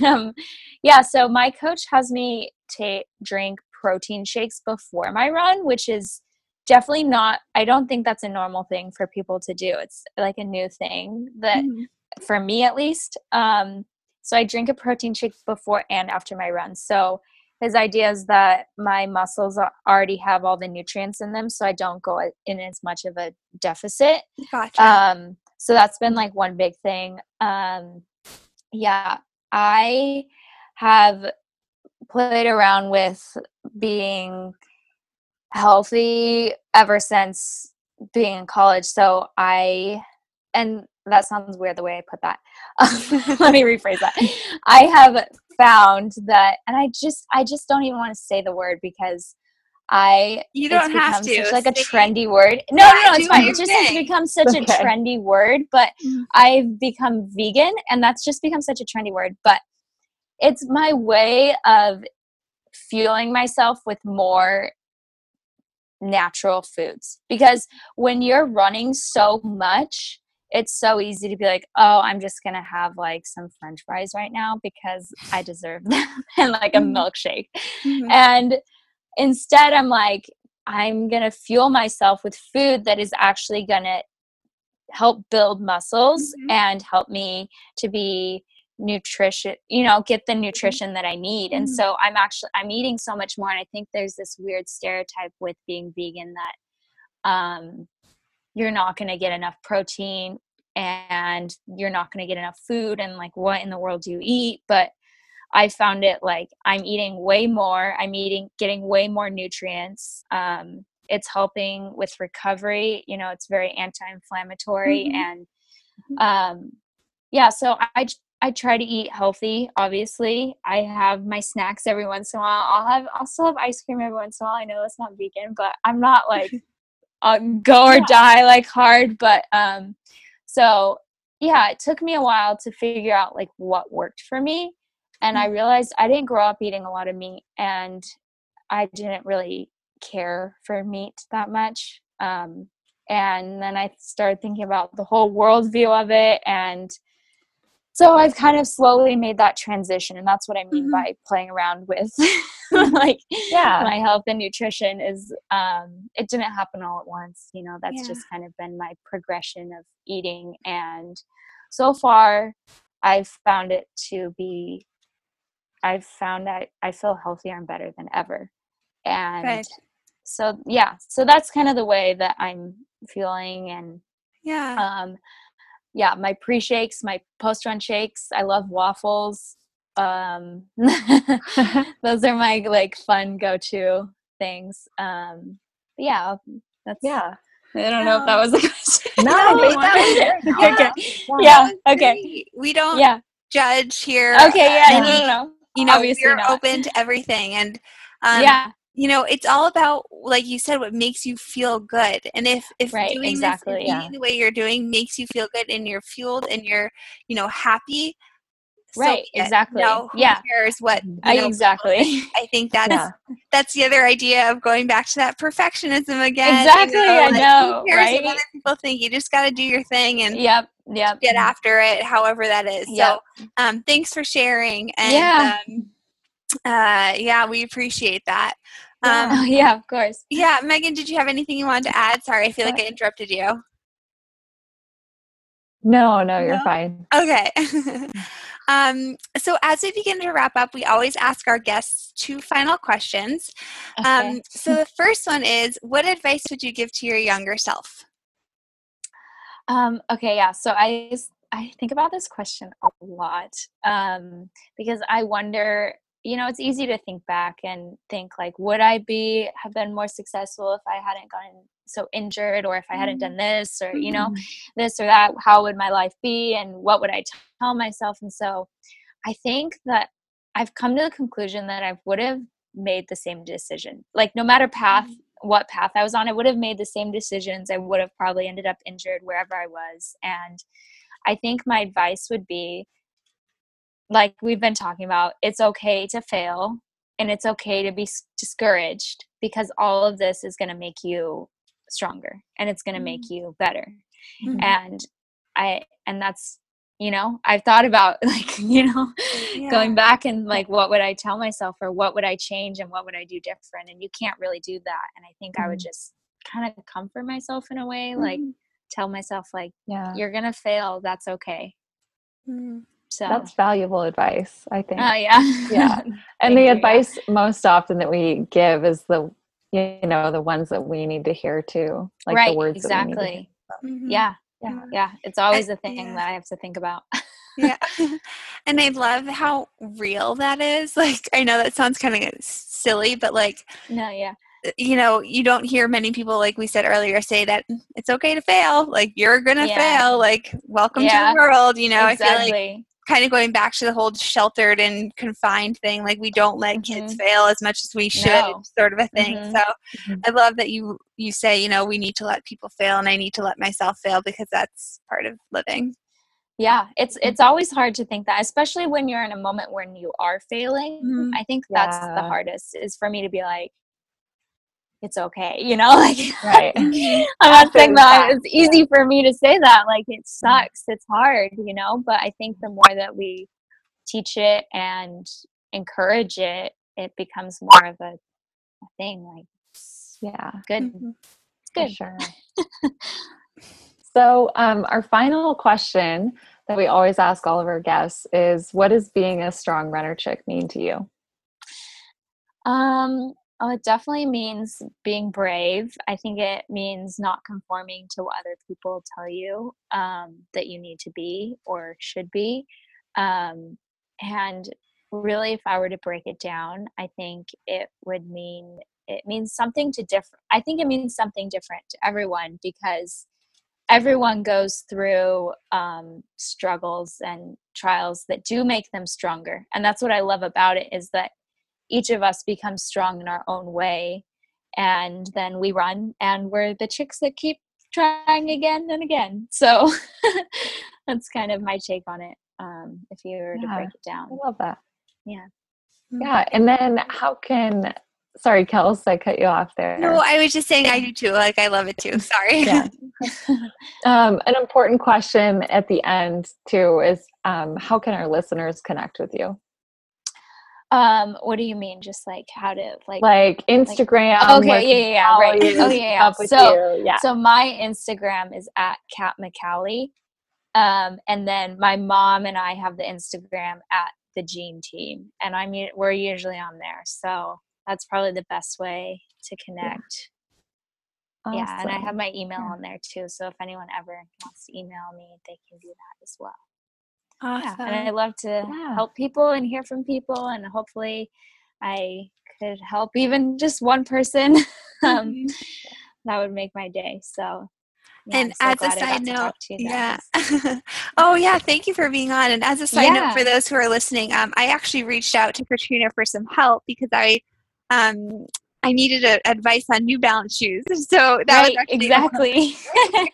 um, yeah, so my coach has me take drink protein shakes before my run, which is definitely not. I don't think that's a normal thing for people to do. It's like a new thing that, mm-hmm. for me at least. Um, so I drink a protein shake before and after my run. So his idea is that my muscles already have all the nutrients in them, so I don't go in as much of a deficit. Gotcha. Um, so that's been like one big thing um yeah i have played around with being healthy ever since being in college so i and that sounds weird the way i put that let me rephrase that i have found that and i just i just don't even want to say the word because I you don't have to such like a trendy word. No, no, no, it's fine. It just has become such okay. a trendy word, but mm-hmm. I've become vegan and that's just become such a trendy word. But it's my way of fueling myself with more natural foods because when you're running so much it's so easy to be like oh i'm just gonna have like some french fries right now because i deserve them and like a mm-hmm. milkshake mm-hmm. and Instead, I'm like, I'm to fuel myself with food that is actually to help build muscles mm-hmm. and help me to be nutrition you know get the mm-hmm. nutrition that i need and mm-hmm. so i'm actually i'm eating so much more and i think there's this weird stereotype with being vegan that um you're not going to get enough protein and you're not going to get enough food and like what in the world do you eat but I found it like I'm eating way more. I'm eating, getting way more nutrients. Um, it's helping with recovery. You know, it's very anti-inflammatory, mm-hmm. and mm-hmm. um, yeah. So I I try to eat healthy. Obviously, I have my snacks every once in a while. I'll have I'll still have ice cream every once in a while. I know it's not vegan, but I'm not like go or die like hard. But um, so yeah, it took me a while to figure out like what worked for me and i mm. realized i didn't grow up eating a lot of meat and i didn't really care for meat that much um, and then i started thinking about the whole worldview of it and so i've kind of slowly made that transition and that's what i mean mm-hmm. by playing around with like yeah my health and nutrition is um it didn't happen all at once you know that's yeah. just kind of been my progression of eating and so far i've found it to be I've found that I feel healthier and better than ever. And Good. so yeah, so that's kind of the way that I'm feeling and yeah. Um yeah, my pre-shakes, my post-run shakes, I love waffles. Um those are my like fun go-to things. Um yeah, that's yeah. I don't know if that was a question. No, that was yeah. okay. Yeah. Okay. We don't yeah. judge here. Okay. Yeah. no, no, no you know Obviously you're not. open to everything and um, yeah you know it's all about like you said what makes you feel good. And if if right, doing exactly, this yeah. the way you're doing makes you feel good and you're fueled and you're you know happy right so, exactly no, yeah. cares what I, know, exactly. I think that's yeah. that's the other idea of going back to that perfectionism again exactly you know, i like, know right? other people think? You just got to do your thing and yep yep get after it however that is. Yep. so um thanks for sharing and yeah. um, uh, yeah, we appreciate that. Um, oh, yeah, of course. Yeah, Megan, did you have anything you wanted to add? Sorry, I feel like I interrupted you. No, no, you're no? fine. Okay. um, so, as we begin to wrap up, we always ask our guests two final questions. Okay. Um, so, the first one is What advice would you give to your younger self? Um, okay, yeah. So, I I think about this question a lot um, because I wonder you know it's easy to think back and think like would i be have been more successful if i hadn't gotten so injured or if i hadn't done mm-hmm. this or you know mm-hmm. this or that how would my life be and what would i tell myself and so i think that i've come to the conclusion that i would have made the same decision like no matter path mm-hmm. what path i was on i would have made the same decisions i would have probably ended up injured wherever i was and i think my advice would be like we've been talking about, it's okay to fail and it's okay to be discouraged because all of this is going to make you stronger and it's going to make mm-hmm. you better. Mm-hmm. And I, and that's, you know, I've thought about like, you know, yeah. going back and like, what would I tell myself or what would I change and what would I do different? And you can't really do that. And I think mm-hmm. I would mm-hmm. just kind of comfort myself in a way, mm-hmm. like tell myself, like, yeah, you're going to fail. That's okay. Mm-hmm. So that's valuable advice, I think. Oh yeah. yeah. And the you, advice yeah. most often that we give is the you know, the ones that we need to hear too. Like right, the words exactly. Mm-hmm. Yeah. Yeah. Yeah. It's always a thing yeah. that I have to think about. yeah. And I love how real that is. Like I know that sounds kind of silly, but like No, yeah you know, you don't hear many people, like we said earlier, say that it's okay to fail. Like you're gonna yeah. fail. Like welcome yeah. to the world. You know, exactly. I feel like kind of going back to the whole sheltered and confined thing like we don't let mm-hmm. kids fail as much as we should no. sort of a thing mm-hmm. so mm-hmm. i love that you you say you know we need to let people fail and i need to let myself fail because that's part of living yeah it's it's always hard to think that especially when you're in a moment when you are failing mm-hmm. i think that's yeah. the hardest is for me to be like it's okay you know like right. I'm not saying that it's easy for me to say that like it sucks it's hard you know but i think the more that we teach it and encourage it it becomes more of a, a thing like yeah. good mm-hmm. it's good. sure. So um, our final question that we always ask all of our guests is what does being a strong runner chick mean to you? Um Oh, it definitely means being brave. I think it means not conforming to what other people tell you um, that you need to be or should be. Um, and really, if I were to break it down, I think it would mean it means something to different. I think it means something different to everyone because everyone goes through um, struggles and trials that do make them stronger. And that's what I love about it is that each of us becomes strong in our own way and then we run and we're the chicks that keep trying again and again. So that's kind of my take on it um, if you were yeah, to break it down. I love that. Yeah. Yeah and then how can sorry kels i cut you off there. No i was just saying i do too like i love it too sorry. Yeah. um, an important question at the end too is um, how can our listeners connect with you um, what do you mean? Just like how to like like Instagram? Like, okay, yeah, yeah, yeah, right. Oh yeah, yeah. So yeah. so my Instagram is at Kat McCallie, um, and then my mom and I have the Instagram at the Gene Team, and I mean we're usually on there, so that's probably the best way to connect. Yeah, awesome. yeah and I have my email on there too, so if anyone ever wants to email me, they can do that as well. Awesome. Yeah, and I love to yeah. help people and hear from people, and hopefully, I could help even just one person. um, mm-hmm. that would make my day. So, yeah, and so as a side note, yeah. oh yeah, thank you for being on. And as a side yeah. note for those who are listening, um, I actually reached out to Katrina for some help because I, um, I needed a, advice on New Balance shoes. So that right, was exactly.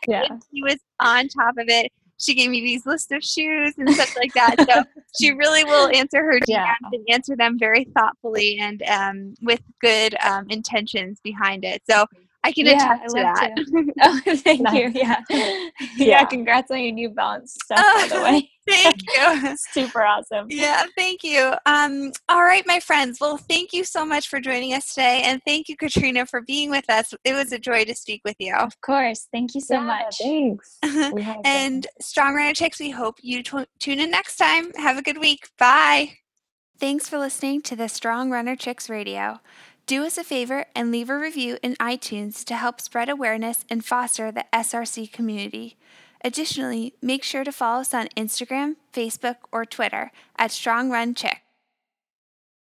yeah, he was on top of it she gave me these list of shoes and stuff like that. So she really will answer her DMs yeah. and answer them very thoughtfully and um, with good um, intentions behind it. So I can Yeah, attest I to that. to. Oh, thank Nice. you. Yeah. yeah. Yeah. Congrats on your New Balance stuff, by the way. Thank you. Super awesome. Yeah, thank you. Um, all right, my friends. Well, thank you so much for joining us today, and thank you, Katrina, for being with us. It was a joy to speak with you. Of course. Thank you so Yeah, much. Thanks. We had a good and Strong Runner Chicks, we hope you t- tune in next time. Have a good week. Bye. Thanks for listening to the Strong Runner Chicks Radio. Do us a favor and leave a review in iTunes to help spread awareness and foster the SRC community. Additionally, make sure to follow us on Instagram, Facebook, or Twitter at Strong Run Chick.